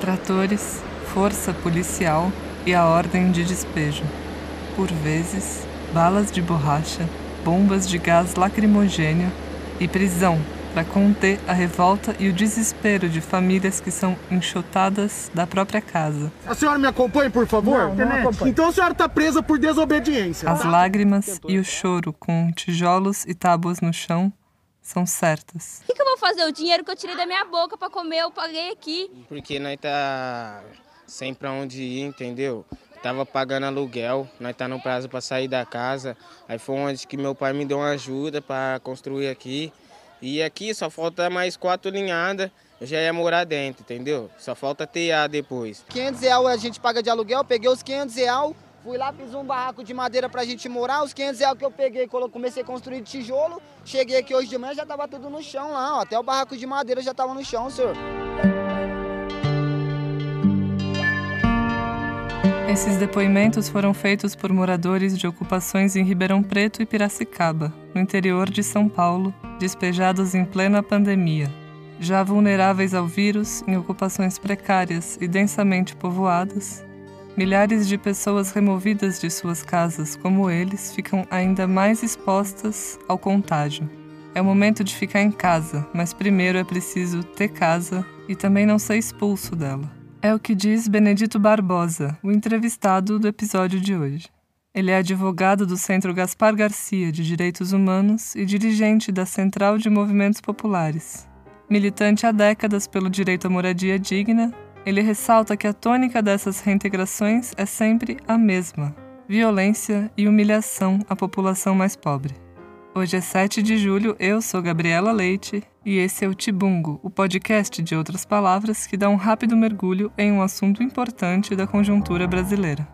Tratores, força policial e a ordem de despejo. Por vezes, balas de borracha, bombas de gás lacrimogênio e prisão para conter a revolta e o desespero de famílias que são enxotadas da própria casa. A senhora me acompanha, por favor? Não, não. Então a senhora está presa por desobediência. As lágrimas e o choro com tijolos e tábuas no chão são certas. O que, que, eu vou fazer? O dinheiro que eu tirei da minha boca para comer, eu paguei aqui. Porque nós tá sem pra onde ir, entendeu? Tava pagando aluguel, nós tá no prazo para sair da casa. Aí foi onde que meu pai me deu uma ajuda para construir aqui. E aqui só falta mais quatro linhadas, eu já ia morar dentro, entendeu? Só falta TA depois. 500 reais a gente paga de aluguel, peguei os 500 reais, fui lá, fiz um barraco de madeira pra gente morar, os 500 reais que eu peguei, comecei a construir tijolo, cheguei aqui hoje de manhã, já tava tudo no chão lá, ó, até o barraco de madeira já tava no chão, senhor. Esses depoimentos foram feitos por moradores de ocupações em Ribeirão Preto e Piracicaba, no interior de São Paulo, despejados em plena pandemia. Já vulneráveis ao vírus, em ocupações precárias e densamente povoadas, milhares de pessoas removidas de suas casas, como eles, ficam ainda mais expostas ao contágio. É o momento de ficar em casa, mas primeiro é preciso ter casa e também não ser expulso dela. É o que diz Benedito Barbosa, o entrevistado do episódio de hoje. Ele é advogado do Centro Gaspar Garcia de Direitos Humanos e dirigente da Central de Movimentos Populares. Militante há décadas pelo direito à moradia digna, ele ressalta que a tônica dessas reintegrações é sempre a mesma: violência e humilhação à população mais pobre. Hoje é 7 de julho, eu sou Gabriela Leite e esse é o Tibungo, o podcast de outras palavras que dá um rápido mergulho em um assunto importante da conjuntura brasileira.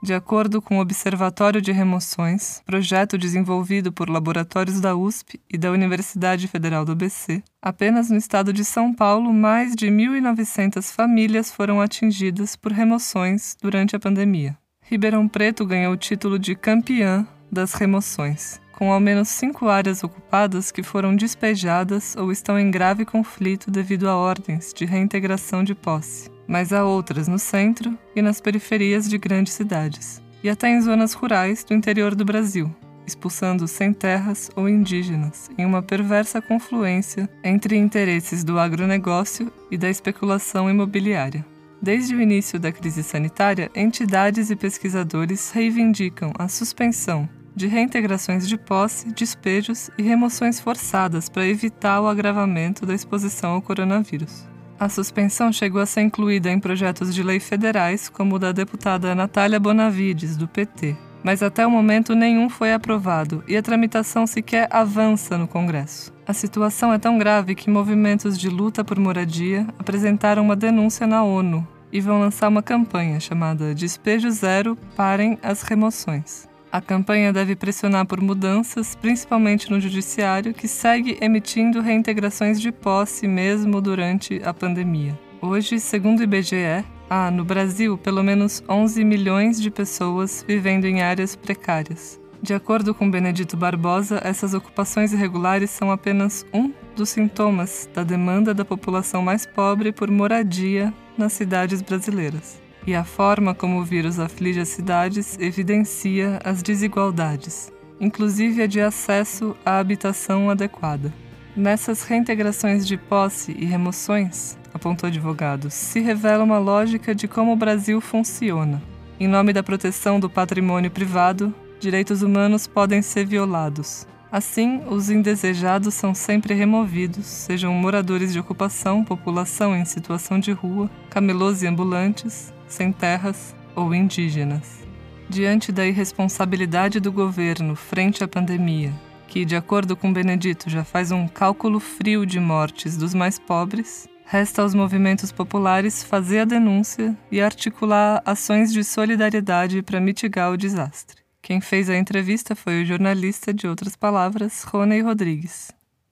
De acordo com o Observatório de Remoções, projeto desenvolvido por laboratórios da USP e da Universidade Federal do ABC, apenas no estado de São Paulo, mais de 1.900 famílias foram atingidas por remoções durante a pandemia. Ribeirão Preto ganhou o título de campeã das remoções, com ao menos cinco áreas ocupadas que foram despejadas ou estão em grave conflito devido a ordens de reintegração de posse, mas há outras no centro e nas periferias de grandes cidades, e até em zonas rurais do interior do Brasil, expulsando sem terras ou indígenas, em uma perversa confluência entre interesses do agronegócio e da especulação imobiliária. Desde o início da crise sanitária, entidades e pesquisadores reivindicam a suspensão de reintegrações de posse, despejos e remoções forçadas para evitar o agravamento da exposição ao coronavírus. A suspensão chegou a ser incluída em projetos de lei federais, como o da deputada Natália Bonavides, do PT, mas até o momento nenhum foi aprovado e a tramitação sequer avança no Congresso. A situação é tão grave que movimentos de luta por moradia apresentaram uma denúncia na ONU e vão lançar uma campanha chamada Despejo Zero Parem as Remoções. A campanha deve pressionar por mudanças, principalmente no judiciário, que segue emitindo reintegrações de posse mesmo durante a pandemia. Hoje, segundo o IBGE, há no Brasil pelo menos 11 milhões de pessoas vivendo em áreas precárias. De acordo com Benedito Barbosa, essas ocupações irregulares são apenas um dos sintomas da demanda da população mais pobre por moradia nas cidades brasileiras e a forma como o vírus aflige as cidades evidencia as desigualdades, inclusive a de acesso à habitação adequada. Nessas reintegrações de posse e remoções, apontou advogado, se revela uma lógica de como o Brasil funciona. Em nome da proteção do patrimônio privado, direitos humanos podem ser violados. Assim, os indesejados são sempre removidos, sejam moradores de ocupação, população em situação de rua, camelôs e ambulantes, sem terras ou indígenas. Diante da irresponsabilidade do governo frente à pandemia, que, de acordo com Benedito, já faz um cálculo frio de mortes dos mais pobres, resta aos movimentos populares fazer a denúncia e articular ações de solidariedade para mitigar o desastre. Quem fez a entrevista foi o jornalista de Outras Palavras, Rony Rodrigues.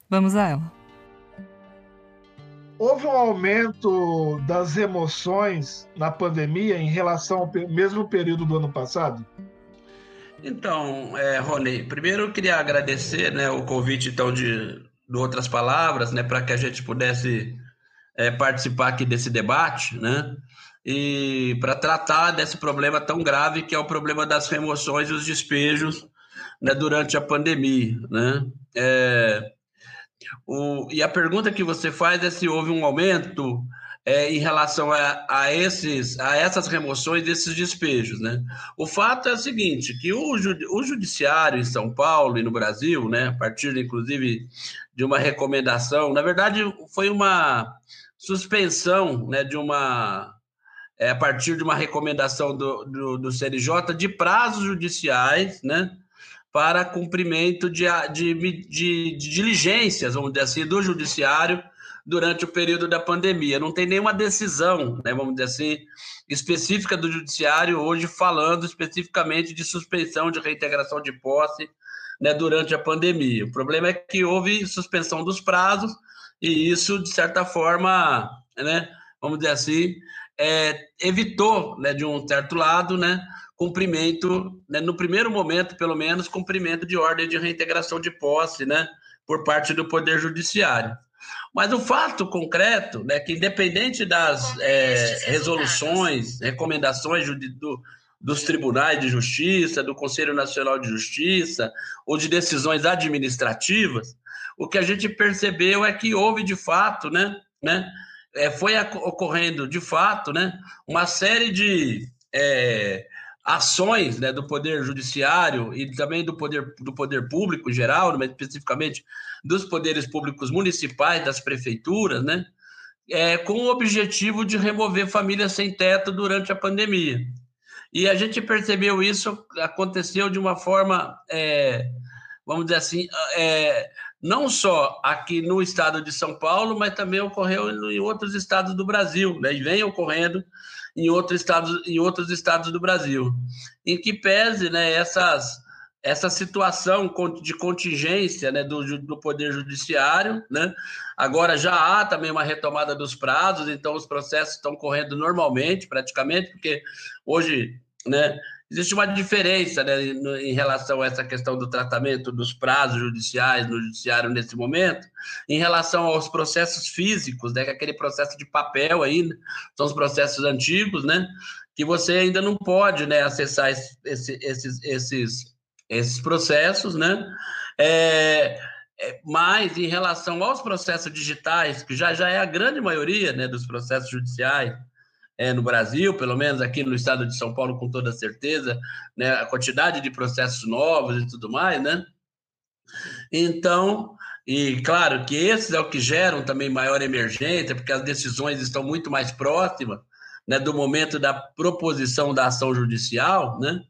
Vamos a ela. Houve um aumento das emoções na pandemia em relação ao mesmo período do ano passado? Então, é, Rony, primeiro eu queria agradecer né, o convite então, de, de outras palavras, né, para que a gente pudesse é, participar aqui desse debate, né? E para tratar desse problema tão grave que é o problema das remoções e os despejos né, durante a pandemia, né? É, o, e a pergunta que você faz é se houve um aumento é, em relação a, a, esses, a essas remoções desses despejos. Né? O fato é o seguinte, que o, o judiciário em São Paulo e no Brasil, né, a partir, inclusive, de uma recomendação, na verdade, foi uma suspensão né, de uma... É, a partir de uma recomendação do, do, do CNJ de prazos judiciais, né, para cumprimento de, de, de, de, diligências, vamos dizer assim, do judiciário durante o período da pandemia. Não tem nenhuma decisão, né, vamos dizer assim, específica do judiciário hoje falando especificamente de suspensão de reintegração de posse né, durante a pandemia. O problema é que houve suspensão dos prazos e isso, de certa forma, né, vamos dizer assim, é, evitou, né, de um certo lado, né, cumprimento, né, no primeiro momento, pelo menos, cumprimento de ordem de reintegração de posse, né, por parte do Poder Judiciário. Mas o fato concreto, né, que independente das é, resoluções, recomendações do, dos tribunais de justiça, do Conselho Nacional de Justiça ou de decisões administrativas, o que a gente percebeu é que houve de fato, né, né, é, foi ocorrendo de fato, né, uma série de é, ações né, do poder judiciário e também do poder, do poder público geral, mas especificamente dos poderes públicos municipais, das prefeituras, né, é, com o objetivo de remover famílias sem teto durante a pandemia. E a gente percebeu isso aconteceu de uma forma, é, vamos dizer assim, é, não só aqui no estado de São Paulo, mas também ocorreu em outros estados do Brasil, né, e vem ocorrendo em outros estados, em outros estados do Brasil. Em que pese né, essas, essa situação de contingência né, do, do Poder Judiciário, né? agora já há também uma retomada dos prazos, então os processos estão correndo normalmente, praticamente, porque hoje né, Existe uma diferença né, em relação a essa questão do tratamento dos prazos judiciais no judiciário nesse momento, em relação aos processos físicos, né, é aquele processo de papel ainda, são os processos antigos, né, que você ainda não pode né, acessar esse, esses, esses, esses processos, né, é, é, mas em relação aos processos digitais, que já, já é a grande maioria né, dos processos judiciais, é, no Brasil, pelo menos aqui no estado de São Paulo, com toda certeza, né, a quantidade de processos novos e tudo mais, né? Então, e claro que esses é o que geram também maior emergência, porque as decisões estão muito mais próximas né, do momento da proposição da ação judicial, né?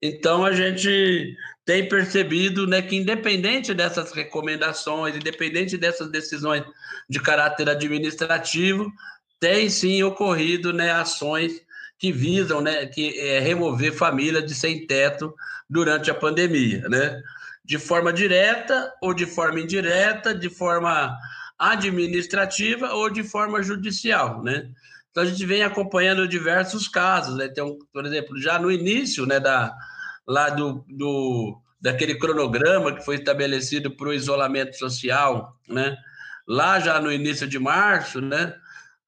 Então a gente tem percebido né, que, independente dessas recomendações, independente dessas decisões de caráter administrativo, tem sim ocorrido né, ações que visam né, que, é, remover famílias de sem teto durante a pandemia, né? De forma direta ou de forma indireta, de forma administrativa ou de forma judicial, né? Então a gente vem acompanhando diversos casos, né? Tem, por exemplo, já no início, né, da lá do, do daquele cronograma que foi estabelecido para o isolamento social, né? Lá já no início de março, né?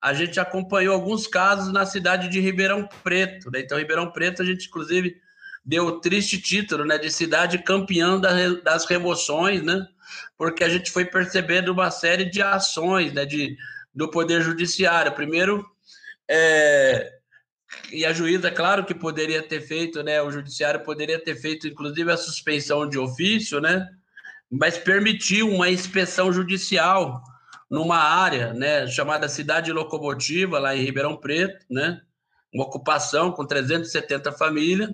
A gente acompanhou alguns casos na cidade de Ribeirão Preto. Né? Então, Ribeirão Preto, a gente, inclusive, deu o triste título né, de cidade campeã das remoções, né? porque a gente foi percebendo uma série de ações né, de, do Poder Judiciário. Primeiro, é, e a juíza, claro que poderia ter feito, né, o Judiciário poderia ter feito, inclusive, a suspensão de ofício, né, mas permitiu uma inspeção judicial numa área né, chamada Cidade Locomotiva, lá em Ribeirão Preto, né, uma ocupação com 370 famílias,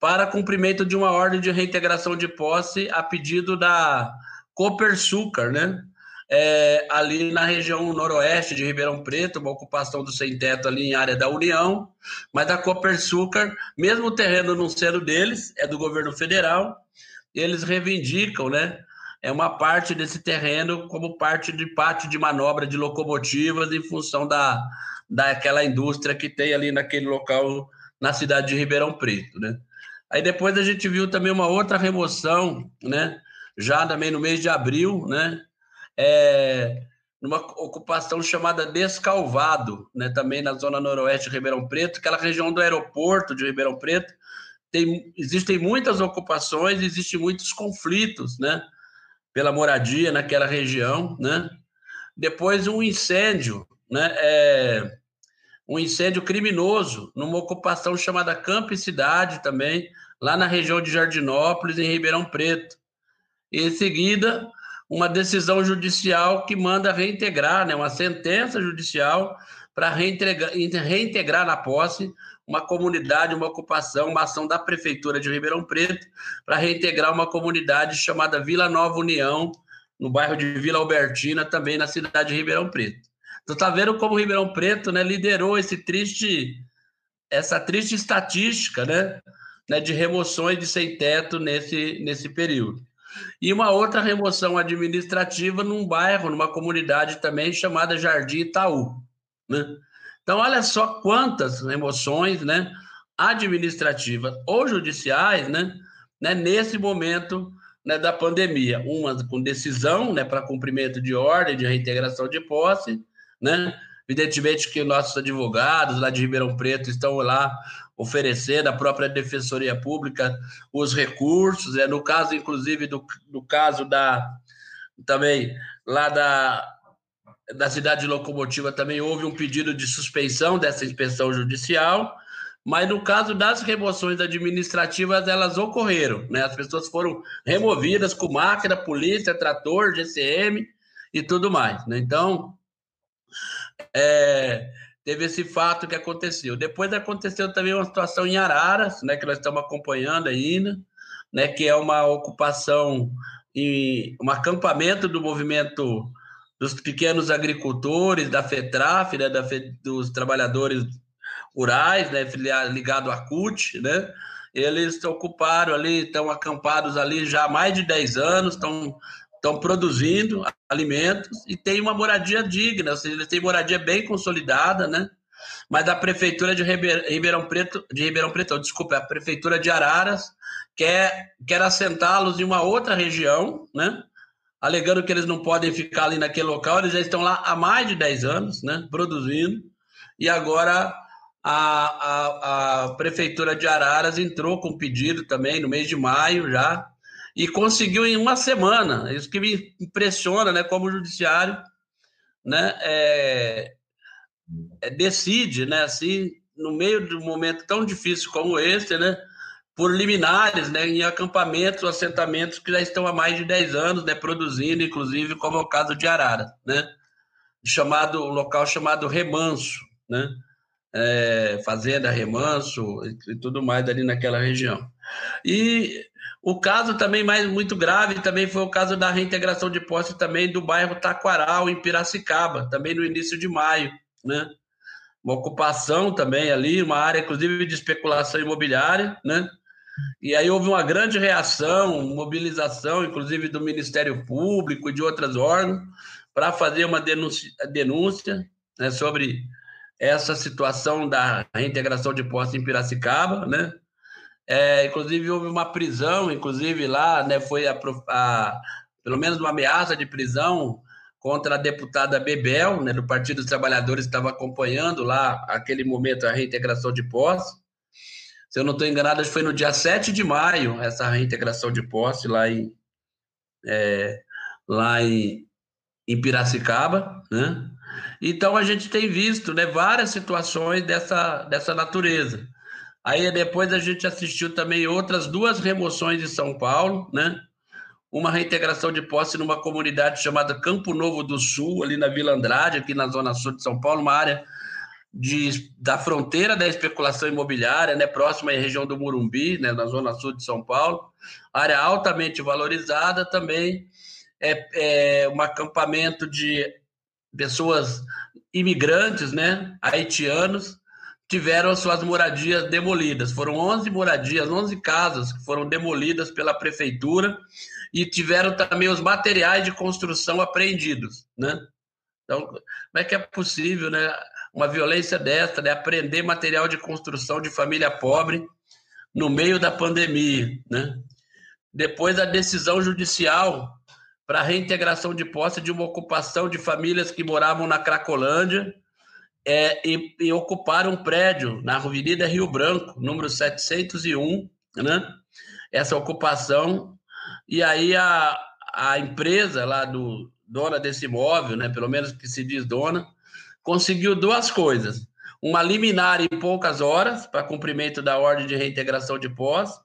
para cumprimento de uma ordem de reintegração de posse a pedido da Copersucar, né, é, ali na região noroeste de Ribeirão Preto, uma ocupação do sem-teto ali em área da União, mas a Copersucar, mesmo o terreno não sendo deles, é do governo federal, eles reivindicam, né, é uma parte desse terreno como parte de pátio de manobra de locomotivas em função da, daquela indústria que tem ali naquele local na cidade de Ribeirão Preto, né? Aí depois a gente viu também uma outra remoção, né? Já também no mês de abril, né? É, numa ocupação chamada Descalvado, né, também na zona noroeste de Ribeirão Preto, aquela região do aeroporto de Ribeirão Preto. Tem, existem muitas ocupações, existem muitos conflitos, né, pela moradia naquela região, né. Depois um incêndio, né, é, um incêndio criminoso numa ocupação chamada Campo e Cidade também, lá na região de Jardinópolis, em Ribeirão Preto. E em seguida, uma decisão judicial que manda reintegrar, né, uma sentença judicial para reintegrar, reintegrar na posse uma comunidade, uma ocupação, uma ação da Prefeitura de Ribeirão Preto para reintegrar uma comunidade chamada Vila Nova União, no bairro de Vila Albertina, também na cidade de Ribeirão Preto. Tu tá vendo como Ribeirão Preto né, liderou esse triste, essa triste estatística né, né, de remoções de sem-teto nesse, nesse período e uma outra remoção administrativa num bairro, numa comunidade também chamada Jardim Itaú. Né? Então, olha só quantas remoções né, administrativas ou judiciais né, né, nesse momento né, da pandemia. Uma com decisão né, para cumprimento de ordem de reintegração de posse, né? Evidentemente que nossos advogados lá de Ribeirão Preto estão lá oferecendo à própria Defensoria Pública os recursos, é no caso, inclusive, do, do caso da também lá da, da cidade de Locomotiva também houve um pedido de suspensão dessa inspeção judicial, mas no caso das remoções administrativas, elas ocorreram, né? As pessoas foram removidas com máquina, polícia, trator, GCM e tudo mais, né? Então, é, teve esse fato que aconteceu. Depois aconteceu também uma situação em Araras, né, que nós estamos acompanhando ainda, né, que é uma ocupação e um acampamento do movimento dos pequenos agricultores, da FETRAF, né, da dos trabalhadores rurais, né, ligado à CUT, né, eles ocuparam ali, estão acampados ali já há mais de 10 anos, estão estão produzindo alimentos e tem uma moradia digna, ou seja, eles têm moradia bem consolidada, né? Mas a prefeitura de Ribeirão Preto, de Ribeirão Preto, desculpa, a prefeitura de Araras quer, quer assentá-los em uma outra região, né? Alegando que eles não podem ficar ali naquele local, eles já estão lá há mais de 10 anos, né? Produzindo. E agora a, a, a prefeitura de Araras entrou com pedido também no mês de maio já e conseguiu em uma semana. Isso que me impressiona, né? Como o judiciário, né? É, é, decide, né? Assim, no meio de um momento tão difícil como esse, né? Por liminares, né? Em acampamentos, assentamentos que já estão há mais de 10 anos, né? Produzindo, inclusive, como é o caso de Arara, né? Chamado, um local chamado Remanso, né? É, fazenda Remanso e, e tudo mais ali naquela região. E o caso também mais muito grave também foi o caso da reintegração de posse também do bairro Taquaral, em Piracicaba, também no início de maio, né? Uma ocupação também ali, uma área inclusive de especulação imobiliária, né? E aí houve uma grande reação, mobilização, inclusive do Ministério Público e de outros órgãos, para fazer uma denúncia, denúncia né, sobre essa situação da reintegração de posse em Piracicaba, né? É, inclusive houve uma prisão, inclusive lá, né, foi a, a, pelo menos uma ameaça de prisão contra a deputada Bebel, né, do Partido dos Trabalhadores, que estava acompanhando lá aquele momento a reintegração de posse. Se eu não estou enganado, foi no dia 7 de maio essa reintegração de posse lá em, é, lá em, em Piracicaba, né? Então a gente tem visto né, várias situações dessa, dessa natureza. Aí depois a gente assistiu também outras duas remoções de São Paulo, né? Uma reintegração de posse numa comunidade chamada Campo Novo do Sul, ali na Vila Andrade, aqui na zona sul de São Paulo, uma área de, da fronteira da especulação imobiliária, né, próxima à região do Murumbi, né, na zona sul de São Paulo, área altamente valorizada também, é, é um acampamento de pessoas imigrantes, né, haitianos, tiveram suas moradias demolidas. Foram 11 moradias, 11 casas que foram demolidas pela prefeitura e tiveram também os materiais de construção apreendidos, né? Então, como é que é possível, né, uma violência dessa, né, apreender material de construção de família pobre no meio da pandemia, né? Depois a decisão judicial para reintegração de posse de uma ocupação de famílias que moravam na Cracolândia é, e, e ocuparam um prédio na Avenida Rio Branco, número 701, né? Essa ocupação. E aí a, a empresa lá do dona desse imóvel, né, pelo menos que se diz dona, conseguiu duas coisas. Uma liminar em poucas horas para cumprimento da ordem de reintegração de posse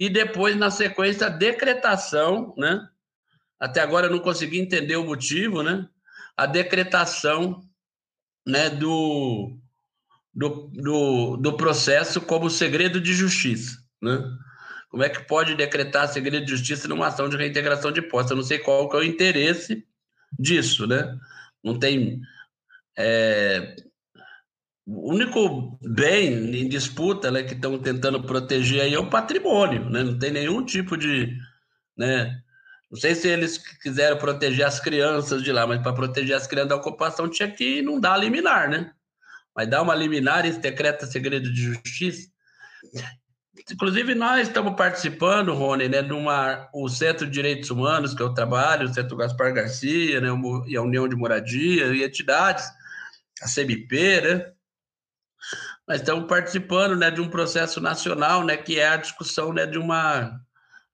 e depois na sequência a decretação, né? Até agora eu não consegui entender o motivo, né? A decretação né, do, do, do, do processo como segredo de justiça. Né? Como é que pode decretar segredo de justiça numa ação de reintegração de posse? Eu não sei qual que é o interesse disso, né? Não tem... É, o único bem em disputa né, que estão tentando proteger aí é o patrimônio, né? Não tem nenhum tipo de... Né, não sei se eles quiseram proteger as crianças de lá, mas para proteger as crianças da ocupação tinha que não dar liminar, né? Mas dá uma liminar e decreta segredo de justiça. Inclusive, nós estamos participando, Rony, né, de uma, o Centro de Direitos Humanos, que eu trabalho, o Centro Gaspar Garcia, né, e a União de Moradia, e entidades, a CMP, né? Nós estamos participando né, de um processo nacional, né, que é a discussão né, de uma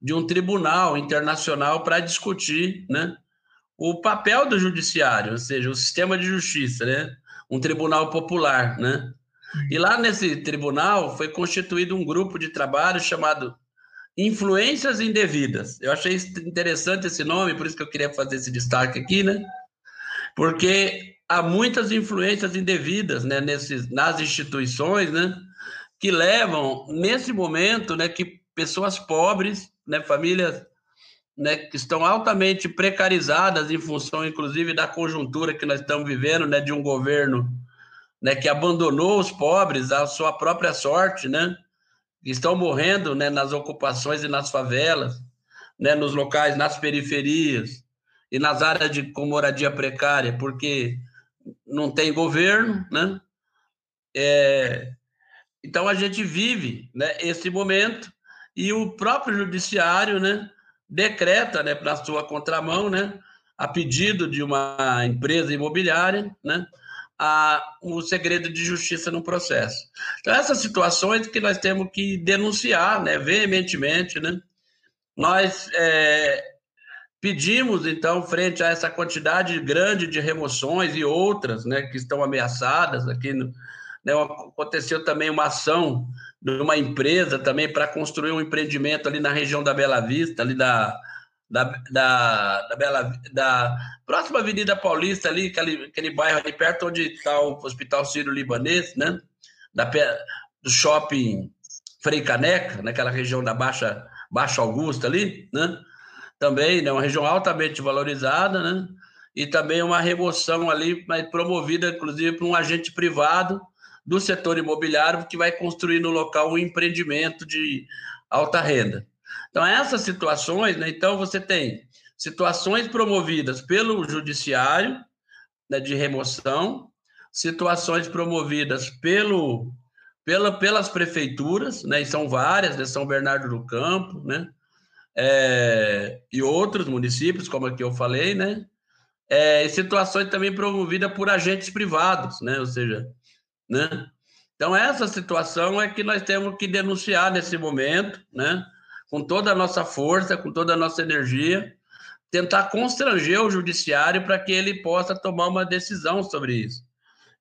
de um tribunal internacional para discutir né, o papel do judiciário, ou seja, o sistema de justiça, né, um tribunal popular. Né? E lá nesse tribunal foi constituído um grupo de trabalho chamado Influências Indevidas. Eu achei interessante esse nome, por isso que eu queria fazer esse destaque aqui, né? Porque há muitas influências indevidas né, nesses, nas instituições, né? Que levam, nesse momento, né, que pessoas pobres né, famílias né, que estão altamente precarizadas em função, inclusive, da conjuntura que nós estamos vivendo, né, de um governo né, que abandonou os pobres à sua própria sorte, né, estão morrendo né, nas ocupações e nas favelas, né, nos locais, nas periferias e nas áreas de com moradia precária, porque não tem governo, né? É, então a gente vive né, esse momento e o próprio judiciário, né, decreta, né, para sua contramão, né, a pedido de uma empresa imobiliária, né, a, o segredo de justiça no processo. Então, essas situações que nós temos que denunciar, né, veementemente, né, nós é, pedimos, então, frente a essa quantidade grande de remoções e outras, né, que estão ameaçadas aqui, no, né, aconteceu também uma ação de uma empresa também para construir um empreendimento ali na região da Bela Vista, ali da, da, da, da, Bela, da próxima Avenida Paulista, ali, aquele, aquele bairro ali perto onde está o Hospital Sírio-Libanês, né? Da, do shopping Frei Caneca, naquela região da Baixa, Baixa Augusta ali, né? Também, né? Uma região altamente valorizada, né? E também uma remoção ali, promovida, inclusive, por um agente privado, do setor imobiliário que vai construir no local um empreendimento de alta renda. Então, essas situações, né, então você tem situações promovidas pelo judiciário né, de remoção, situações promovidas pelo, pela, pelas prefeituras, né, e são várias, né, São Bernardo do Campo, né, é, e outros municípios, como aqui eu falei, né, é, situações também promovidas por agentes privados, né, ou seja, né? Então, essa situação é que nós temos que denunciar nesse momento, né? com toda a nossa força, com toda a nossa energia, tentar constranger o judiciário para que ele possa tomar uma decisão sobre isso.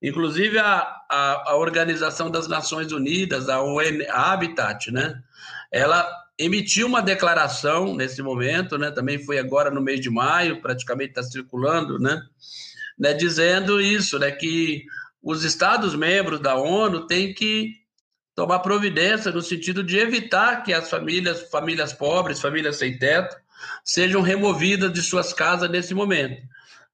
Inclusive, a, a, a Organização das Nações Unidas, a UN Habitat, né? ela emitiu uma declaração nesse momento, né? também foi agora no mês de maio, praticamente está circulando, né? né? dizendo isso, né? que os Estados-membros da ONU têm que tomar providência no sentido de evitar que as famílias, famílias pobres, famílias sem teto, sejam removidas de suas casas nesse momento.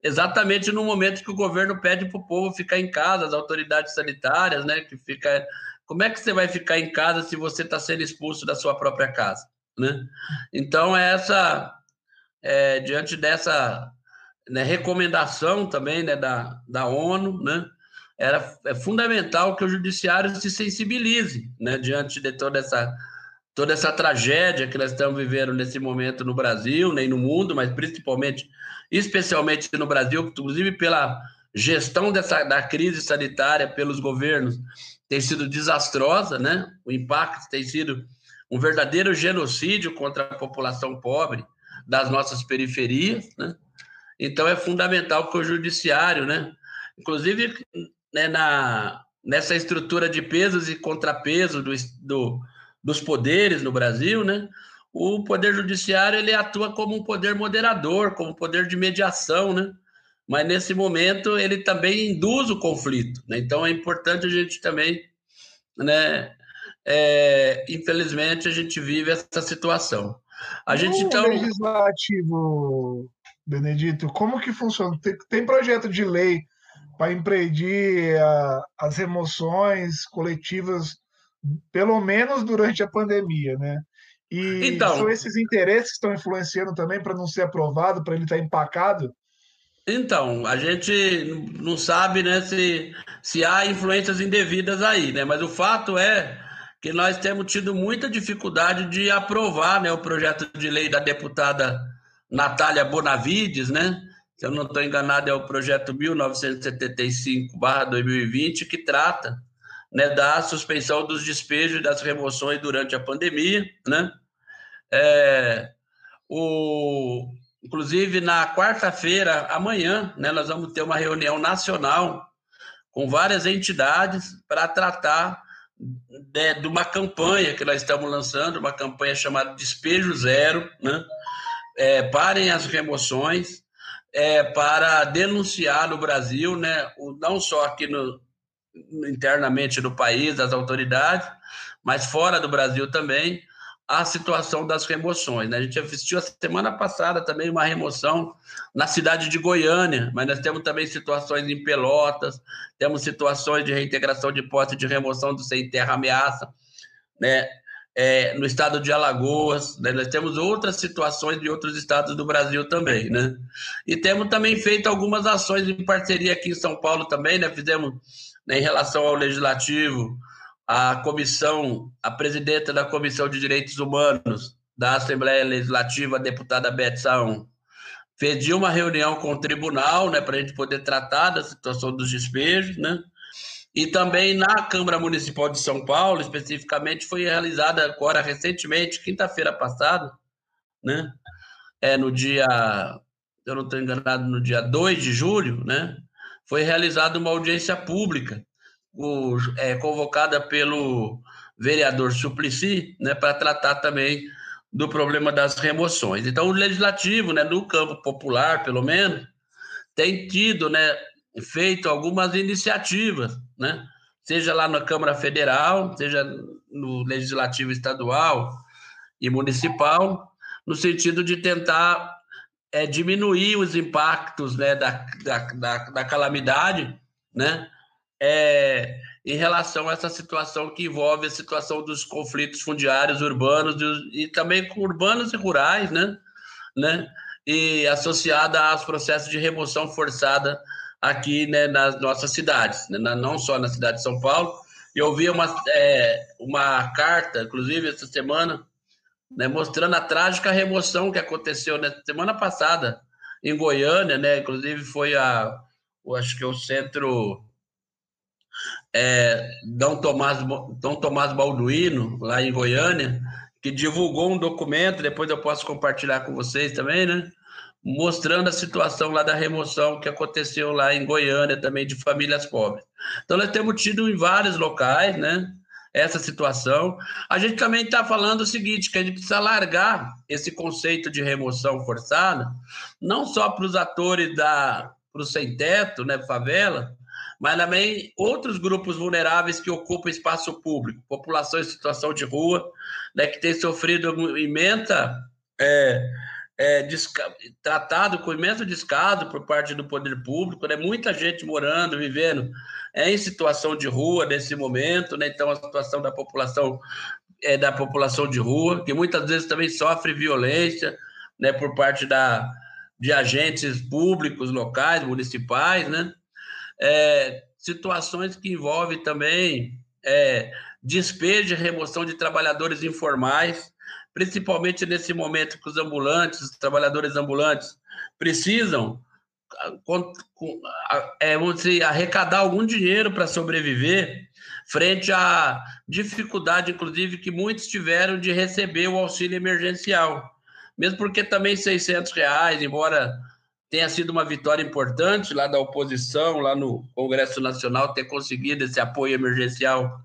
Exatamente no momento que o governo pede para o povo ficar em casa, as autoridades sanitárias, né, que fica... Como é que você vai ficar em casa se você está sendo expulso da sua própria casa, né? Então, essa, é, diante dessa né, recomendação também né, da, da ONU, né, era é fundamental que o judiciário se sensibilize né, diante de toda essa toda essa tragédia que nós estamos vivendo nesse momento no Brasil, nem no mundo, mas principalmente, especialmente no Brasil, inclusive pela gestão dessa, da crise sanitária pelos governos, tem sido desastrosa, né? O impacto tem sido um verdadeiro genocídio contra a população pobre das nossas periferias, né? Então é fundamental que o judiciário, né? Inclusive né, na, nessa estrutura de pesos e contrapesos do, do, dos poderes no Brasil, né? O poder judiciário ele atua como um poder moderador, como um poder de mediação, né? Mas nesse momento ele também induz o conflito, né? Então é importante a gente também, né? É, infelizmente a gente vive essa situação. A gente no então legislativo, Benedito, como que funciona? Tem, tem projeto de lei para impedir a, as remoções coletivas, pelo menos durante a pandemia, né? E Então- são esses interesses que estão influenciando também para não ser aprovado, para ele estar empacado? Então, a gente não sabe né, se, se há influências indevidas aí, né? Mas o fato é que nós temos tido muita dificuldade de aprovar né, o projeto de lei da deputada Natália Bonavides, né? Se eu não estou enganado, é o projeto 1975-2020, que trata né, da suspensão dos despejos e das remoções durante a pandemia, né? É, o, Inclusive, na quarta-feira, amanhã, né, nós vamos ter uma reunião nacional com várias entidades para tratar de, de, uma campanha que nós estamos lançando, uma campanha chamada Despejo Zero, né? É, parem as remoções, é, para denunciar no Brasil, né, não só aqui no, internamente no país, das autoridades, mas fora do Brasil também, a situação das remoções. Né? A gente assistiu a semana passada também uma remoção na cidade de Goiânia, mas nós temos também situações em Pelotas, temos situações de reintegração de posse de remoção do sem terra ameaça, né? É, no estado de Alagoas, né? nós temos outras situações de outros estados do Brasil também, né? E temos também feito algumas ações em parceria aqui em São Paulo também, né? Fizemos né, em relação ao legislativo, a comissão, a presidenta da Comissão de Direitos Humanos da Assembleia Legislativa, a deputada Beth Saon, pediu uma reunião com o tribunal, né, para a gente poder tratar da situação dos despejos, né? E também na Câmara Municipal de São Paulo, especificamente, foi realizada agora recentemente, quinta-feira passada, né? É no dia, eu não estou enganado, no dia 2 de julho, né? Foi realizada uma audiência pública o, é, convocada pelo vereador Suplicy, né, para tratar também do problema das remoções. Então, o legislativo, né, no campo popular, pelo menos, tem tido, né, feito algumas iniciativas, né, seja lá na Câmara Federal, seja no legislativo estadual e municipal, no sentido de tentar é, diminuir os impactos né, da, da, da, da calamidade, né, é, em relação a essa situação que envolve a situação dos conflitos fundiários urbanos e, e também urbanos e rurais, né? né? E associada aos processos de remoção forçada aqui né, nas nossas cidades, né? não só na cidade de São Paulo. Eu vi uma, é, uma carta, inclusive, essa semana, né, mostrando a trágica remoção que aconteceu na semana passada em Goiânia, né? Inclusive foi a, acho que é o centro é, Dom, Tomás, Dom Tomás Balduino, lá em Goiânia, que divulgou um documento, depois eu posso compartilhar com vocês também, né? Mostrando a situação lá da remoção que aconteceu lá em Goiânia também de famílias pobres. Então, nós temos tido em vários locais, né? Essa situação. A gente também está falando o seguinte: que a gente precisa largar esse conceito de remoção forçada, não só para os atores da para o sem-teto, né, favela, mas também outros grupos vulneráveis que ocupam espaço público, população em situação de rua, né, que tem sofrido imensa é, é, tratado com imenso descaso por parte do poder público, né, muita gente morando, vivendo é, em situação de rua nesse momento, né, então a situação da população é, da população de rua, que muitas vezes também sofre violência, né, por parte da de agentes públicos locais, municipais, né? É, situações que envolvem também é, despejo e remoção de trabalhadores informais, principalmente nesse momento que os ambulantes, os trabalhadores ambulantes, precisam é, dizer, arrecadar algum dinheiro para sobreviver, frente à dificuldade, inclusive, que muitos tiveram de receber o auxílio emergencial. Mesmo porque também 600 reais, embora tenha sido uma vitória importante lá da oposição, lá no Congresso Nacional, ter conseguido esse apoio emergencial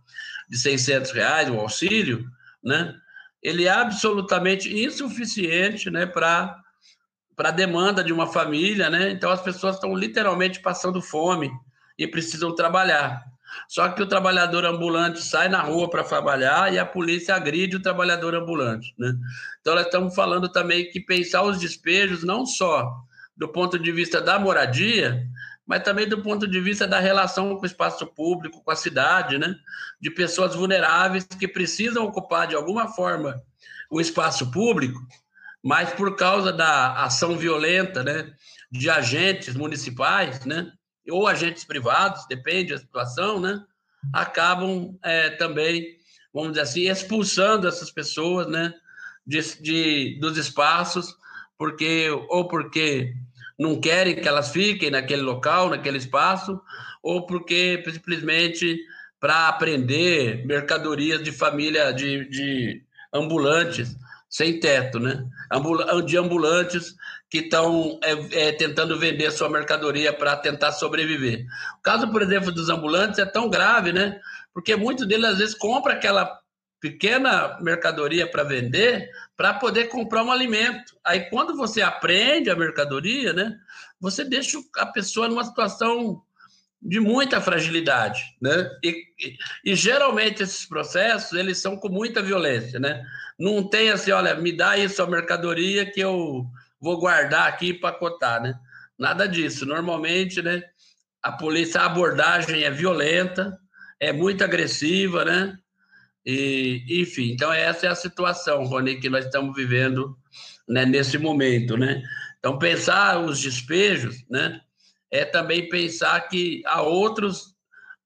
de 600 reais, o auxílio, né? Ele é absolutamente insuficiente, né, para para a demanda de uma família, né? Então as pessoas estão literalmente passando fome e precisam trabalhar. Só que o trabalhador ambulante sai na rua para trabalhar e a polícia agride o trabalhador ambulante, né? Então nós estamos falando também que pensar os despejos não só do ponto de vista da moradia, mas também do ponto de vista da relação com o espaço público, com a cidade, né? De pessoas vulneráveis que precisam ocupar de alguma forma o espaço público, mas por causa da ação violenta, né, de agentes municipais, né, ou agentes privados, depende da situação, né, acabam é, também, vamos dizer assim, expulsando essas pessoas, né, de, de, dos espaços, porque ou porque não querem que elas fiquem naquele local, naquele espaço, ou porque simplesmente para aprender mercadorias de família de, de ambulantes sem teto, né? De ambulantes que estão é, é, tentando vender sua mercadoria para tentar sobreviver. O caso, por exemplo, dos ambulantes é tão grave, né? Porque muitos deles às vezes compram aquela pequena mercadoria para vender para poder comprar um alimento. Aí quando você aprende a mercadoria, né, você deixa a pessoa numa situação de muita fragilidade, né? E, e, e, geralmente esses processos eles são com muita violência, né? Não tem assim, olha, me dá isso a mercadoria que eu vou guardar aqui para cotar, né? Nada disso. Normalmente, né? A polícia, a abordagem é violenta, é muito agressiva, né? E, enfim, então essa é a situação, Rony, que nós estamos vivendo né, nesse momento, né? Então, pensar os despejos, né? É também pensar que há outros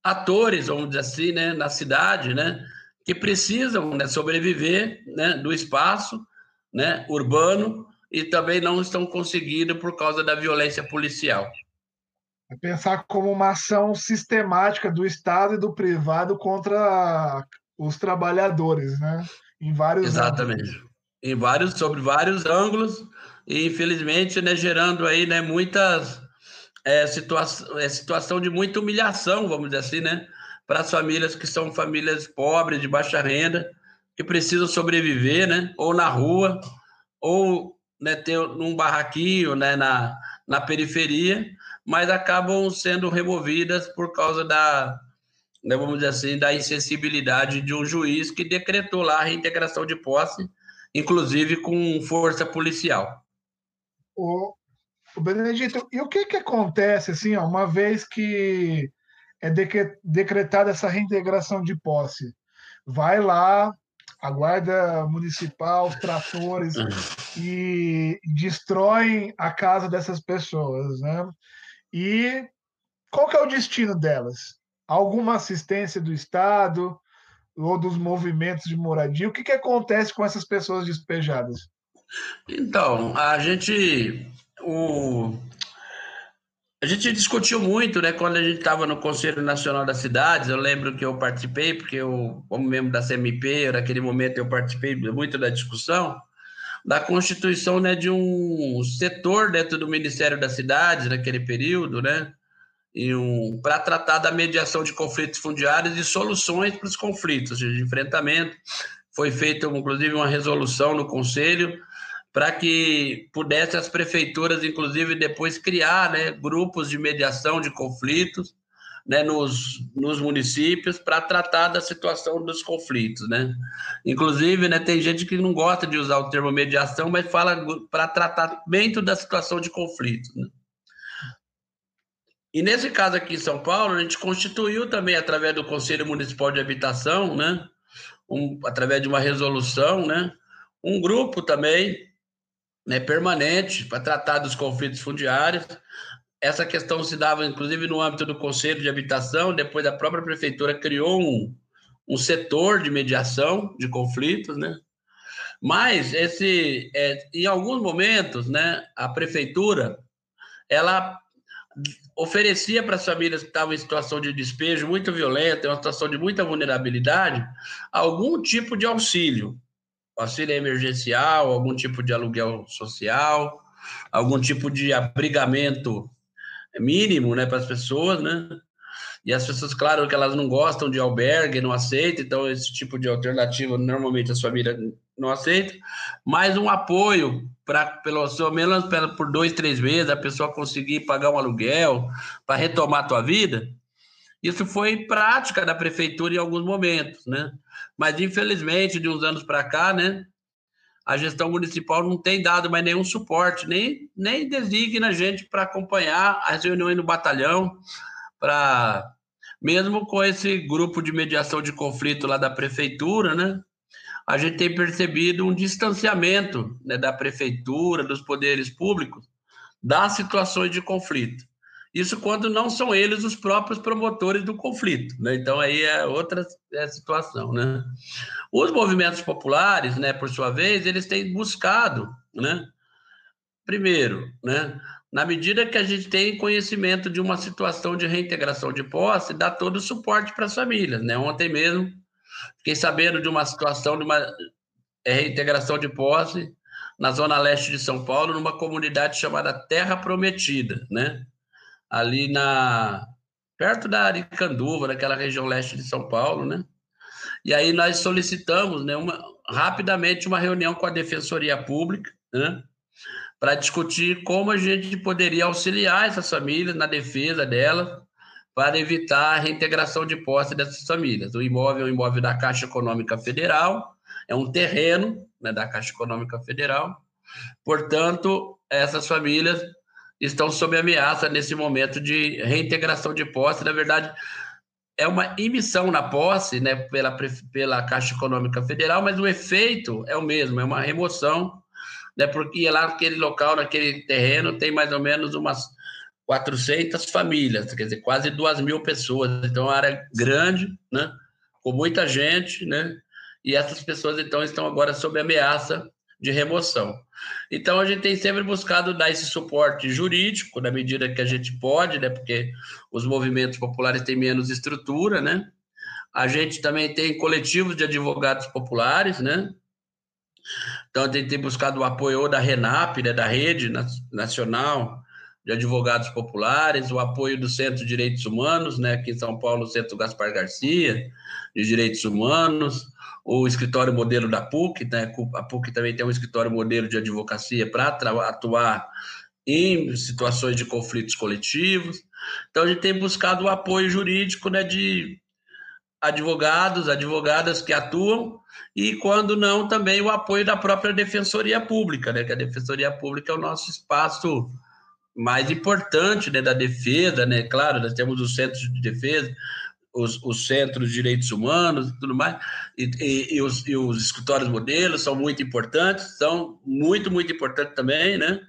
atores, vamos dizer assim, né, na cidade, né? Que precisam né, sobreviver né, do espaço né, urbano e também não estão conseguindo por causa da violência policial. É pensar como uma ação sistemática do Estado e do privado contra os trabalhadores, né? Em vários Exatamente. Ângulos. Em vários, sobre vários ângulos, e infelizmente, né, gerando aí, né, muitas é, situação, é, situação de muita humilhação, vamos dizer assim, né? Para as famílias que são famílias pobres, de baixa renda, que precisam sobreviver, né? Ou na rua, ou né, ter num barraquinho, né, na, na periferia, mas acabam sendo removidas por causa da, né, vamos dizer assim, da insensibilidade de um juiz que decretou lá a reintegração de posse, inclusive com força policial. O, o Benedito, e o que, que acontece, assim, ó, uma vez que é decretada essa reintegração de posse? Vai lá, a guarda municipal, os tratores, e destroem a casa dessas pessoas, né? E qual que é o destino delas? Alguma assistência do Estado ou dos movimentos de moradia? O que, que acontece com essas pessoas despejadas? Então, a gente. O, a gente discutiu muito, né, quando a gente estava no Conselho Nacional das Cidades, eu lembro que eu participei, porque eu, como membro da CMP, naquele momento eu participei muito da discussão, da constituição, né, de um setor dentro do Ministério das Cidades, naquele período, né, para tratar da mediação de conflitos fundiários e soluções para os conflitos de enfrentamento. Foi feita, inclusive, uma resolução no Conselho para que pudesse as prefeituras, inclusive, depois criar né, grupos de mediação de conflitos né, nos, nos municípios para tratar da situação dos conflitos. Né? Inclusive, né, tem gente que não gosta de usar o termo mediação, mas fala para tratamento da situação de conflito. Né? E nesse caso aqui em São Paulo, a gente constituiu também, através do Conselho Municipal de Habitação, né, um, através de uma resolução, né, um grupo também né, permanente para tratar dos conflitos fundiários. Essa questão se dava, inclusive, no âmbito do Conselho de Habitação, depois a própria Prefeitura criou um, um setor de mediação de conflitos, né? Mas esse, é, em alguns momentos, né, a prefeitura ela oferecia para as famílias que estavam em situação de despejo muito violenta, uma situação de muita vulnerabilidade, algum tipo de auxílio, auxílio emergencial, algum tipo de aluguel social, algum tipo de abrigamento mínimo, né, para as pessoas, né? E as pessoas, claro, que elas não gostam de albergue, não aceitam, então esse tipo de alternativa normalmente as famílias não aceitam, mas um apoio para pelo menos por dois, três meses a pessoa conseguir pagar um aluguel para retomar a tua vida. Isso foi prática da prefeitura em alguns momentos, né? Mas infelizmente de uns anos para cá, né? A gestão municipal não tem dado mais nenhum suporte, nem, nem designa gente para acompanhar as reuniões no batalhão, para mesmo com esse grupo de mediação de conflito lá da prefeitura, né? A gente tem percebido um distanciamento né, da prefeitura, dos poderes públicos, das situações de conflito. Isso quando não são eles os próprios promotores do conflito, né? Então aí é outra é situação, né? Os movimentos populares, né, por sua vez, eles têm buscado, né? Primeiro, né, na medida que a gente tem conhecimento de uma situação de reintegração de posse, dá todo o suporte para as famílias. Né? Ontem mesmo, fiquei sabendo de uma situação de uma é, reintegração de posse na zona leste de São Paulo, numa comunidade chamada Terra Prometida, né? ali na perto da Aricanduva, naquela região leste de São Paulo, né? E aí nós solicitamos, né, uma, rapidamente uma reunião com a Defensoria Pública, né? para discutir como a gente poderia auxiliar essas famílias na defesa delas, para evitar a reintegração de posse dessas famílias. O imóvel é um imóvel da Caixa Econômica Federal, é um terreno né, da Caixa Econômica Federal, portanto, essas famílias estão sob ameaça nesse momento de reintegração de posse. Na verdade, é uma emissão na posse né, pela, pela Caixa Econômica Federal, mas o efeito é o mesmo, é uma remoção né? Porque lá naquele local, naquele terreno, tem mais ou menos umas 400 famílias, quer dizer, quase 2 mil pessoas. Então, é uma área grande, né? Com muita gente, né? E essas pessoas, então, estão agora sob ameaça de remoção. Então, a gente tem sempre buscado dar esse suporte jurídico, na medida que a gente pode, né? Porque os movimentos populares têm menos estrutura, né? A gente também tem coletivos de advogados populares, né? Então, a gente tem buscado o apoio da RENAP, né, da Rede Nacional de Advogados Populares, o apoio do Centro de Direitos Humanos, né, aqui em São Paulo, o Centro Gaspar Garcia, de Direitos Humanos, o escritório modelo da PUC, né, a PUC também tem um escritório modelo de advocacia para atuar em situações de conflitos coletivos. Então, a gente tem buscado o apoio jurídico né, de advogados, advogadas que atuam e, quando não, também o apoio da própria Defensoria Pública, né? Que a Defensoria Pública é o nosso espaço mais importante né, da defesa, né? Claro, nós temos os centros de defesa, os, os centros de direitos humanos e tudo mais, e, e, e, os, e os escritórios modelos são muito importantes, são muito, muito importantes também, né?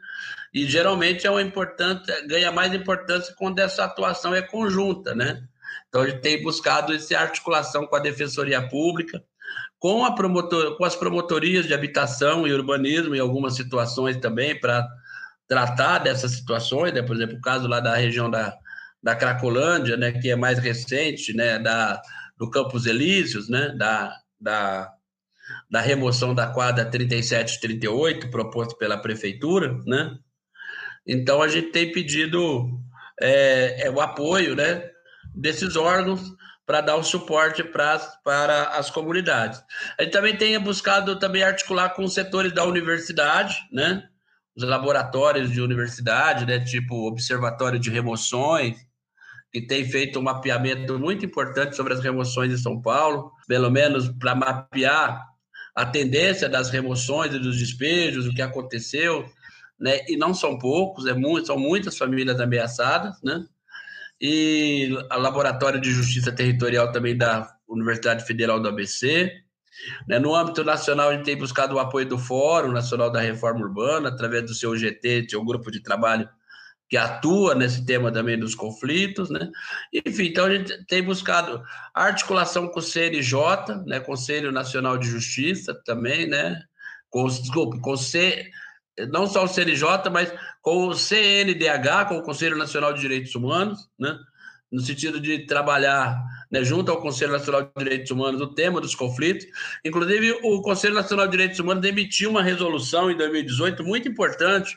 E geralmente é uma importante, ganha mais importância quando essa atuação é conjunta, né? Então, a gente tem buscado essa articulação com a Defensoria Pública, com, a promotor, com as promotorias de habitação e urbanismo, em algumas situações também, para tratar dessas situações, né? por exemplo, o caso lá da região da, da Cracolândia, né? que é mais recente, né? da, do Campos Elíseos, né? da, da, da remoção da quadra 3738, proposto pela prefeitura, né? Então, a gente tem pedido é, é o apoio, né? desses órgãos para dar o suporte pra, para as comunidades. A gente também tem buscado também articular com os setores da universidade, né? Os laboratórios de universidade, né? Tipo Observatório de Remoções, que tem feito um mapeamento muito importante sobre as remoções em São Paulo, pelo menos para mapear a tendência das remoções e dos despejos, o que aconteceu, né? E não são poucos, é muito, são muitas famílias ameaçadas, né? e o Laboratório de Justiça Territorial também da Universidade Federal do ABC. Né? No âmbito nacional, a gente tem buscado o apoio do Fórum Nacional da Reforma Urbana, através do seu GT, seu grupo de trabalho que atua nesse tema também dos conflitos, né? Enfim, então a gente tem buscado articulação com o CNJ, né? Conselho Nacional de Justiça também, né? Com, desculpa, com C, não só o CNJ, mas com o CNDH, com o Conselho Nacional de Direitos Humanos, né? No sentido de trabalhar né, junto ao Conselho Nacional de Direitos Humanos o tema dos conflitos. Inclusive, o Conselho Nacional de Direitos Humanos emitiu uma resolução em 2018 muito importante,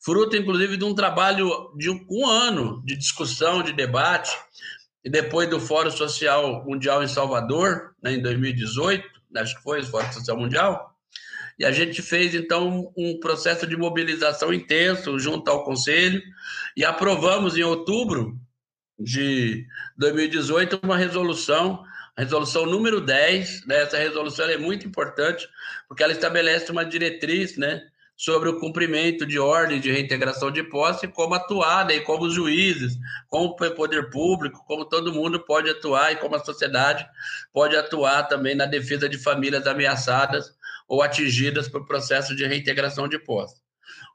fruto, inclusive, de um trabalho de um ano de discussão, de debate, e depois do Fórum Social Mundial em Salvador, né, em 2018, acho que foi o Fórum Social Mundial, e a gente fez, então, um processo de mobilização intenso junto ao Conselho e aprovamos em outubro de 2018 uma resolução, a resolução número 10. Né? Essa resolução é muito importante porque ela estabelece uma diretriz né, sobre o cumprimento de ordem de reintegração de posse, como atuar, né, e como os juízes, como o poder público, como todo mundo pode atuar e como a sociedade pode atuar também na defesa de famílias ameaçadas ou atingidas por processo de reintegração de posse.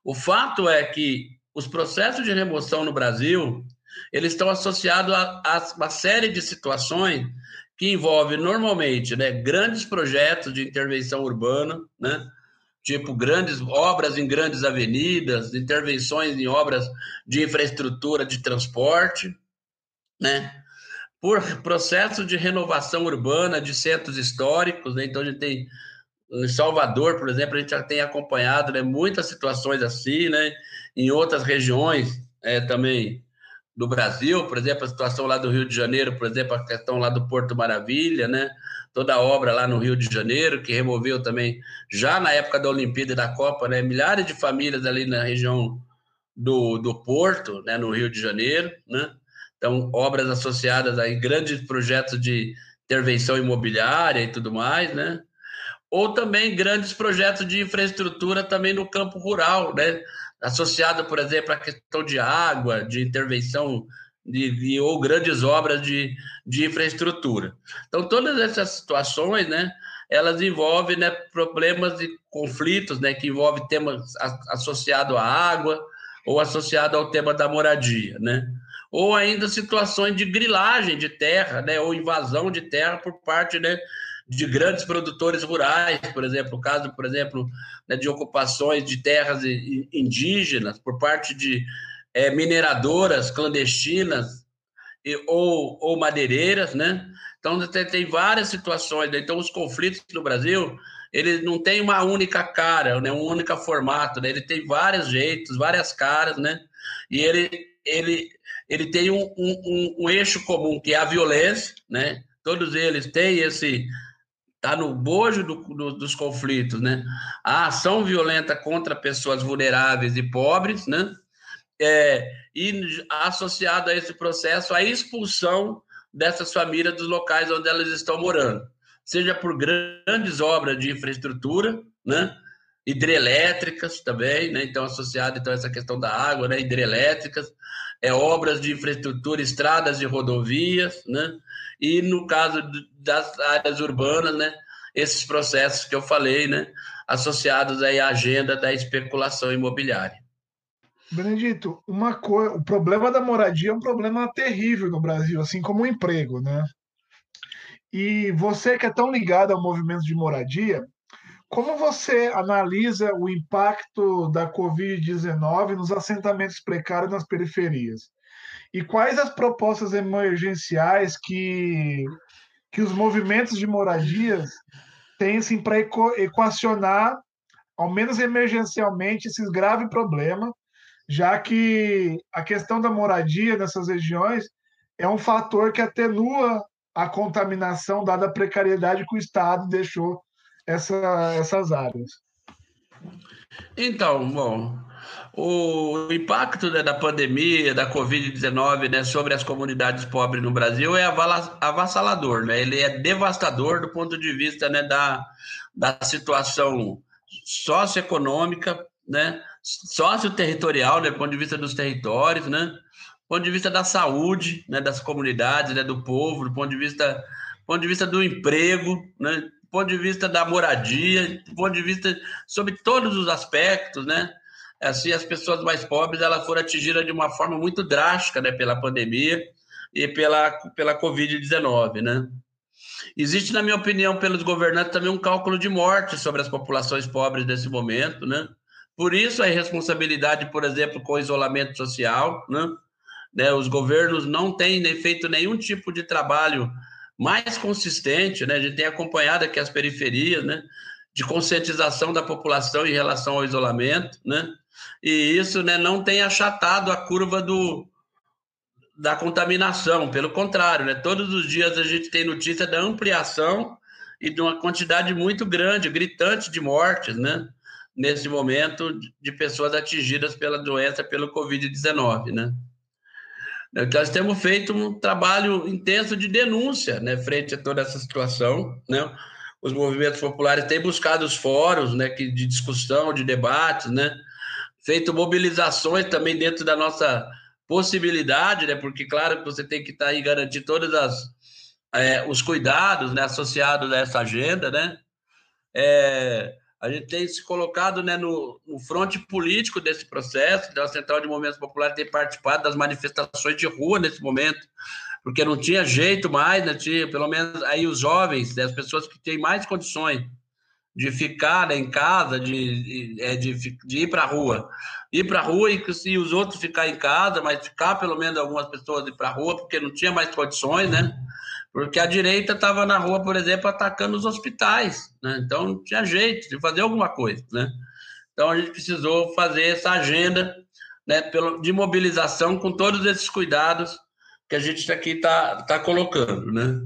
O fato é que os processos de remoção no Brasil, eles estão associados a, a uma série de situações que envolvem normalmente né, grandes projetos de intervenção urbana, né, tipo grandes obras em grandes avenidas, intervenções em obras de infraestrutura de transporte, né, por processo de renovação urbana de centros históricos, né, então a gente tem em Salvador, por exemplo, a gente já tem acompanhado né, muitas situações assim, né? Em outras regiões é, também do Brasil, por exemplo, a situação lá do Rio de Janeiro, por exemplo, a questão lá do Porto Maravilha, né? Toda a obra lá no Rio de Janeiro, que removeu também, já na época da Olimpíada e da Copa, né? Milhares de famílias ali na região do, do Porto, né? No Rio de Janeiro, né? Então, obras associadas a grandes projetos de intervenção imobiliária e tudo mais, né? ou também grandes projetos de infraestrutura também no campo rural, né? Associado, por exemplo, à questão de água, de intervenção de, de, ou grandes obras de, de infraestrutura. Então, todas essas situações, né, elas envolvem né, problemas e conflitos, né, que envolvem temas associados à água ou associado ao tema da moradia, né? Ou ainda situações de grilagem de terra, né, ou invasão de terra por parte, né, de grandes produtores rurais, por exemplo, o caso, por exemplo, né, de ocupações de terras indígenas por parte de é, mineradoras clandestinas e, ou, ou madeireiras, né? Então, tem, tem várias situações. Né? Então, os conflitos no Brasil, ele não tem uma única cara, né? um único formato, né? Ele tem vários jeitos, várias caras, né? E ele, ele, ele tem um, um, um eixo comum, que é a violência, né? Todos eles têm esse está no bojo do, do, dos conflitos, né? A ação violenta contra pessoas vulneráveis e pobres, né? É, e associado a esse processo a expulsão dessas famílias dos locais onde elas estão morando, seja por grandes obras de infraestrutura, né? hidrelétricas também, né? Então associado então a essa questão da água, né? Hidrelétricas, é obras de infraestrutura, estradas e rodovias, né? e no caso das áreas urbanas, né, esses processos que eu falei, né, associados aí à agenda da especulação imobiliária. Benedito, uma coisa, o problema da moradia é um problema terrível no Brasil, assim como o emprego, né? E você que é tão ligado ao movimento de moradia, como você analisa o impacto da Covid-19 nos assentamentos precários nas periferias? E quais as propostas emergenciais que, que os movimentos de moradias têm assim, para equacionar, ao menos emergencialmente, esses graves problemas, já que a questão da moradia nessas regiões é um fator que atenua a contaminação, dada a precariedade que o Estado deixou essa, essas áreas. Então, bom, o impacto né, da pandemia, da Covid-19 né, sobre as comunidades pobres no Brasil é avassalador, né? ele é devastador do ponto de vista né, da, da situação socioeconômica, né, socioterritorial, né, do ponto de vista dos territórios, né, do ponto de vista da saúde né, das comunidades, né, do povo, do ponto de vista, do ponto de vista do emprego, né, ponto de vista da moradia, do ponto de vista sobre todos os aspectos, né? assim as pessoas mais pobres elas foram atingidas de uma forma muito drástica, né, pela pandemia e pela pela Covid-19, né? Existe, na minha opinião, pelos governantes também um cálculo de morte sobre as populações pobres nesse momento, né? Por isso a irresponsabilidade, por exemplo, com o isolamento social, né? né? Os governos não têm feito nenhum tipo de trabalho mais consistente, né? A gente tem acompanhado aqui as periferias, né? De conscientização da população em relação ao isolamento, né? E isso, né, não tem achatado a curva do, da contaminação, pelo contrário, né? Todos os dias a gente tem notícia da ampliação e de uma quantidade muito grande, gritante de mortes, né? Nesse momento de pessoas atingidas pela doença, pelo Covid-19, né? Nós temos feito um trabalho intenso de denúncia, né, frente a toda essa situação, né? Os movimentos populares têm buscado os fóruns, né, de discussão, de debates, né? Feito mobilizações também dentro da nossa possibilidade, né? Porque claro você tem que estar tá aí garantir todas as é, os cuidados, né, associados a essa agenda, né? É, a gente tem se colocado né, no, no fronte político desse processo, então a Central de Movimentos Populares tem participado das manifestações de rua nesse momento, porque não tinha jeito mais, né, tinha, pelo menos aí os jovens, né, as pessoas que têm mais condições de ficar em casa, de, de, é, de ir para a rua. Ir para a rua e, e os outros ficar em casa, mas ficar pelo menos algumas pessoas ir para a rua, porque não tinha mais condições, né? Porque a direita estava na rua, por exemplo, atacando os hospitais, né? Então não tinha jeito de fazer alguma coisa, né? Então a gente precisou fazer essa agenda né, de mobilização com todos esses cuidados que a gente aqui está tá colocando, né?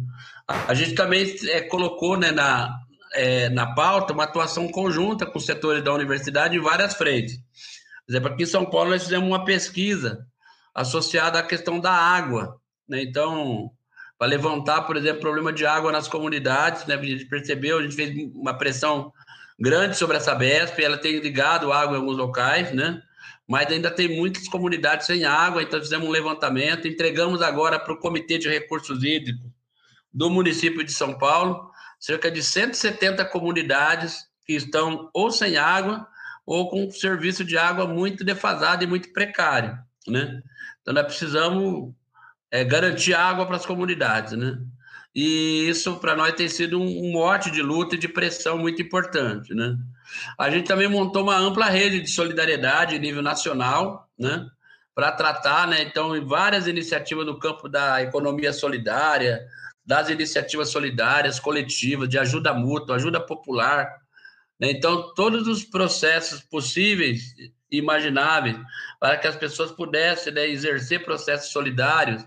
A gente também é, colocou né, na, é, na pauta uma atuação conjunta com os setores da universidade em várias frentes. Por exemplo, aqui em São Paulo nós fizemos uma pesquisa associada à questão da água. Né? Então, para levantar, por exemplo, problema de água nas comunidades, né? a gente percebeu, a gente fez uma pressão grande sobre essa BESP, ela tem ligado água em alguns locais, né? mas ainda tem muitas comunidades sem água, então fizemos um levantamento, entregamos agora para o Comitê de Recursos Hídricos do município de São Paulo, cerca de 170 comunidades que estão ou sem água ou com serviço de água muito defasado e muito precário, né? Então nós precisamos é, garantir água para as comunidades, né? E isso para nós tem sido um, mote de luta e de pressão muito importante, né? A gente também montou uma ampla rede de solidariedade em nível nacional, né? Para tratar, né? Então, várias iniciativas no campo da economia solidária, das iniciativas solidárias, coletivas, de ajuda mútua, ajuda popular. Né? Então, todos os processos possíveis e imagináveis para que as pessoas pudessem né, exercer processos solidários,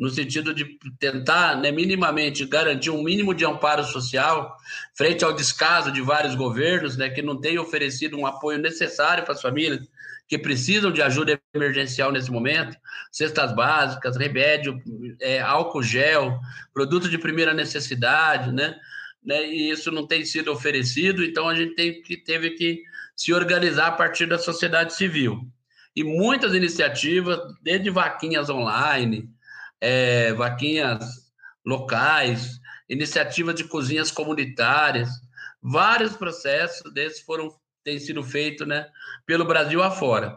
no sentido de tentar, né, minimamente, garantir um mínimo de amparo social frente ao descaso de vários governos, né, que não têm oferecido um apoio necessário para as famílias que precisam de ajuda emergencial nesse momento, cestas básicas, remédio, é, álcool gel, produtos de primeira necessidade, né? né? E isso não tem sido oferecido, então a gente tem que, teve que se organizar a partir da sociedade civil. E muitas iniciativas, desde vaquinhas online, é, vaquinhas locais, iniciativas de cozinhas comunitárias, vários processos desses foram tem sido feito né, pelo Brasil afora.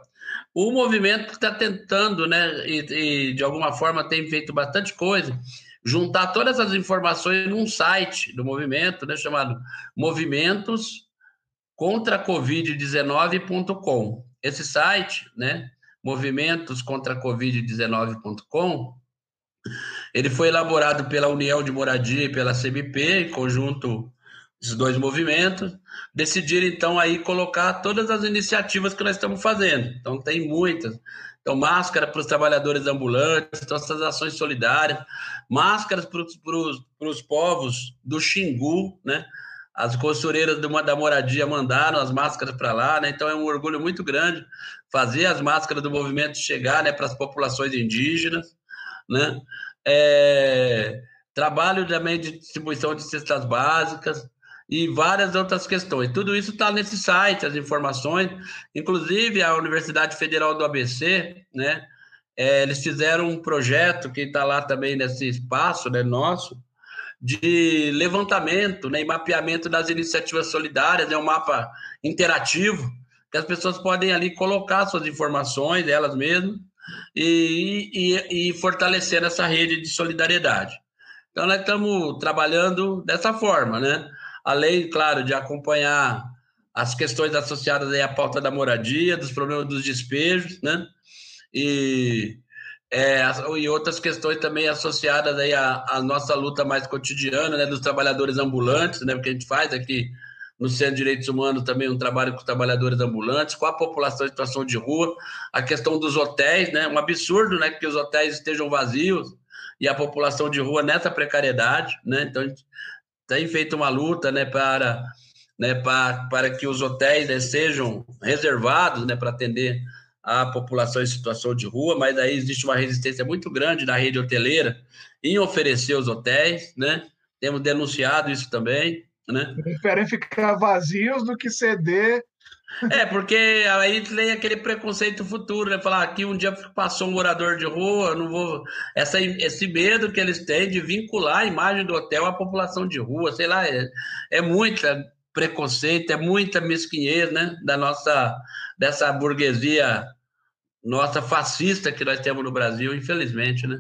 O movimento está tentando, né, e, e, de alguma forma tem feito bastante coisa, juntar todas as informações num site do movimento, né, chamado Movimentos contra Covid-19.com. Esse site, né, Movimentos contra Covid-19.com, ele foi elaborado pela União de Moradia e pela CMP, em conjunto esses dois movimentos, decidiram então aí colocar todas as iniciativas que nós estamos fazendo. Então tem muitas. Então, máscara para os trabalhadores ambulantes, então essas ações solidárias, máscaras para os povos do Xingu, né? As costureiras de uma, da moradia mandaram as máscaras para lá, né? Então é um orgulho muito grande fazer as máscaras do movimento chegar né, para as populações indígenas, né? É, trabalho também de distribuição de cestas básicas, e várias outras questões. Tudo isso está nesse site, as informações. Inclusive, a Universidade Federal do ABC, né? É, eles fizeram um projeto que está lá também nesse espaço né, nosso, de levantamento né, e mapeamento das iniciativas solidárias, é um mapa interativo que as pessoas podem ali colocar suas informações, elas mesmas, e, e, e fortalecer essa rede de solidariedade. Então, nós estamos trabalhando dessa forma, né? Além, claro, de acompanhar as questões associadas à pauta da moradia, dos problemas dos despejos, né? E, é, e outras questões também associadas aí à, à, nossa luta mais cotidiana, né? Dos trabalhadores ambulantes, né? Porque a gente faz aqui no Centro de Direitos Humanos também um trabalho com trabalhadores ambulantes, com a população em situação de rua, a questão dos hotéis, né? Um absurdo, né? Que os hotéis estejam vazios e a população de rua nessa precariedade, né? Então, a gente tem feito uma luta, né? Para, né? Para, para que os hotéis né, sejam reservados, né? Para atender a população em situação de rua, mas aí existe uma resistência muito grande da rede hoteleira em oferecer os hotéis, né? Temos denunciado isso também, né? Preferem ficar vazios do que ceder. É, porque aí tem aquele preconceito futuro, né? Falar que um dia passou um morador de rua, não vou. Essa, esse medo que eles têm de vincular a imagem do hotel à população de rua, sei lá, é, é muita preconceito, é muita mesquinhez, né? Da nossa, dessa burguesia nossa fascista que nós temos no Brasil, infelizmente, né?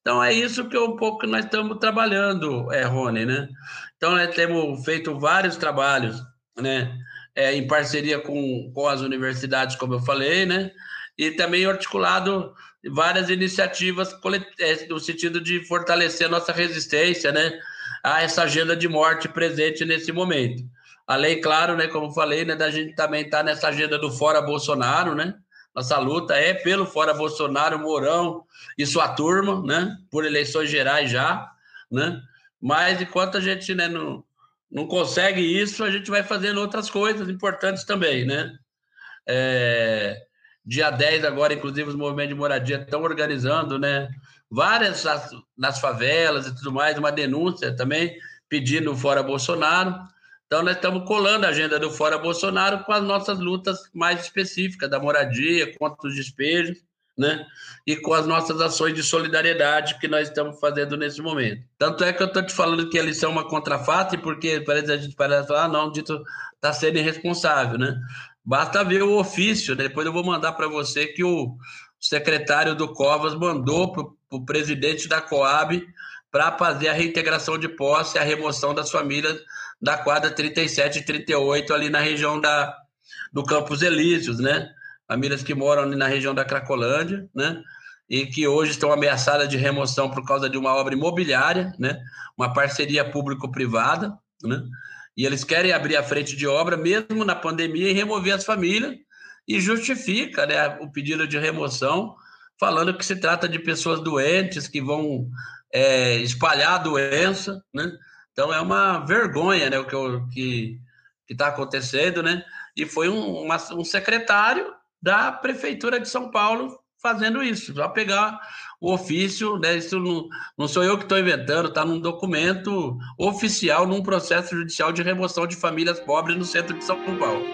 Então é isso que é um pouco que nós estamos trabalhando, é, Rony, né? Então nós temos feito vários trabalhos, né? É, em parceria com, com as universidades, como eu falei, né? E também articulado várias iniciativas é, no sentido de fortalecer a nossa resistência, né? A essa agenda de morte presente nesse momento. Além, claro, né? Como falei, né? Da gente também estar tá nessa agenda do fora Bolsonaro, né? Nossa luta é pelo fora Bolsonaro, Mourão e sua turma, né? Por eleições gerais já, né? Mas enquanto a gente né, não, não consegue isso, a gente vai fazendo outras coisas importantes também, né? É, dia 10 agora, inclusive, os movimentos de moradia estão organizando, né? Várias nas favelas e tudo mais, uma denúncia também pedindo fora Bolsonaro. Então, nós estamos colando a agenda do Fora Bolsonaro com as nossas lutas mais específicas, da moradia, contra os despejos, né? E com as nossas ações de solidariedade que nós estamos fazendo nesse momento. Tanto é que eu estou te falando que eles são uma contrafato, porque parece a gente parece falar, ah, não, dito está sendo irresponsável, né? Basta ver o ofício, né? depois eu vou mandar para você que o secretário do Covas mandou para o presidente da Coab para fazer a reintegração de posse, a remoção das famílias da quadra 37 e 38, ali na região da, do Campos Elíseos, né? Famílias que moram ali na região da Cracolândia, né? E que hoje estão ameaçadas de remoção por causa de uma obra imobiliária, né? Uma parceria público-privada, né? E eles querem abrir a frente de obra, mesmo na pandemia, e remover as famílias, e justifica né, o pedido de remoção, falando que se trata de pessoas doentes que vão é, espalhar a doença, né? Então é uma vergonha, né, o que que que está acontecendo, né? E foi um, uma, um secretário da prefeitura de São Paulo fazendo isso, só pegar o ofício, né? Isso não, não sou eu que estou inventando, está num documento oficial, num processo judicial de remoção de famílias pobres no centro de São Paulo.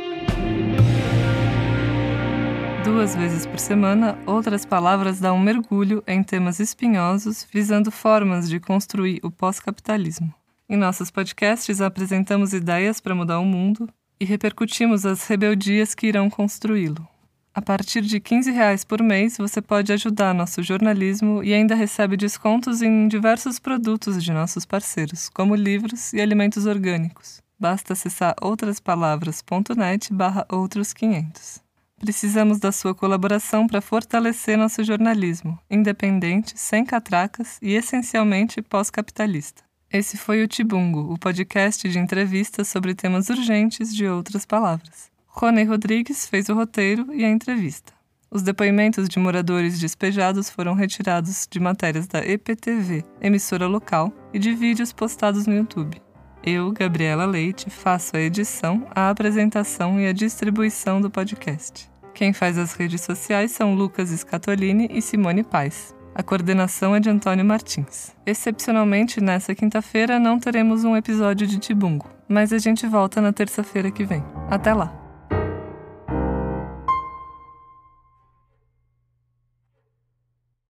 Duas vezes por semana, Outras Palavras dá um mergulho em temas espinhosos, visando formas de construir o pós-capitalismo. Em nossos podcasts, apresentamos ideias para mudar o mundo e repercutimos as rebeldias que irão construí-lo. A partir de 15 reais por mês, você pode ajudar nosso jornalismo e ainda recebe descontos em diversos produtos de nossos parceiros, como livros e alimentos orgânicos. Basta acessar outraspalavras.net barra outros 500. Precisamos da sua colaboração para fortalecer nosso jornalismo, independente, sem catracas e essencialmente pós-capitalista. Esse foi o Tibungo, o podcast de entrevistas sobre temas urgentes de outras palavras. Rony Rodrigues fez o roteiro e a entrevista. Os depoimentos de moradores despejados foram retirados de matérias da EPTV, emissora local, e de vídeos postados no YouTube. Eu, Gabriela Leite, faço a edição, a apresentação e a distribuição do podcast. Quem faz as redes sociais são Lucas Scatolini e Simone Paz. A coordenação é de Antônio Martins. Excepcionalmente, nessa quinta-feira não teremos um episódio de Tibungo, mas a gente volta na terça-feira que vem. Até lá!